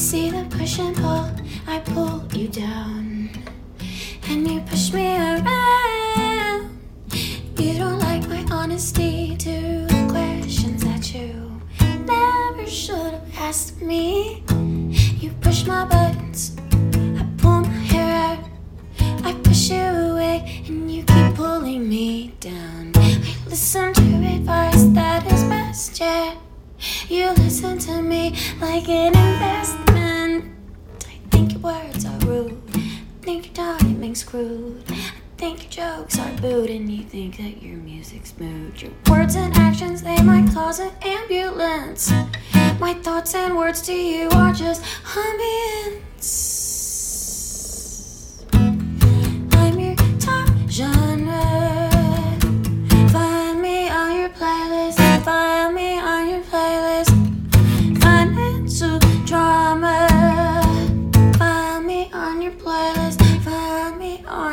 push and pull, I pull you down. And you push me around. You don't like my honesty to questions that you never should have asked me. You push my buttons, I pull my hair out. I push you away, and you keep pulling me down. I listen to advice that is best, yeah. You listen to me like an investment. Crude. I think your jokes are booed, and you think that your music's mood. Your words and actions, they might cause an ambulance. My thoughts and words to you are just ambience.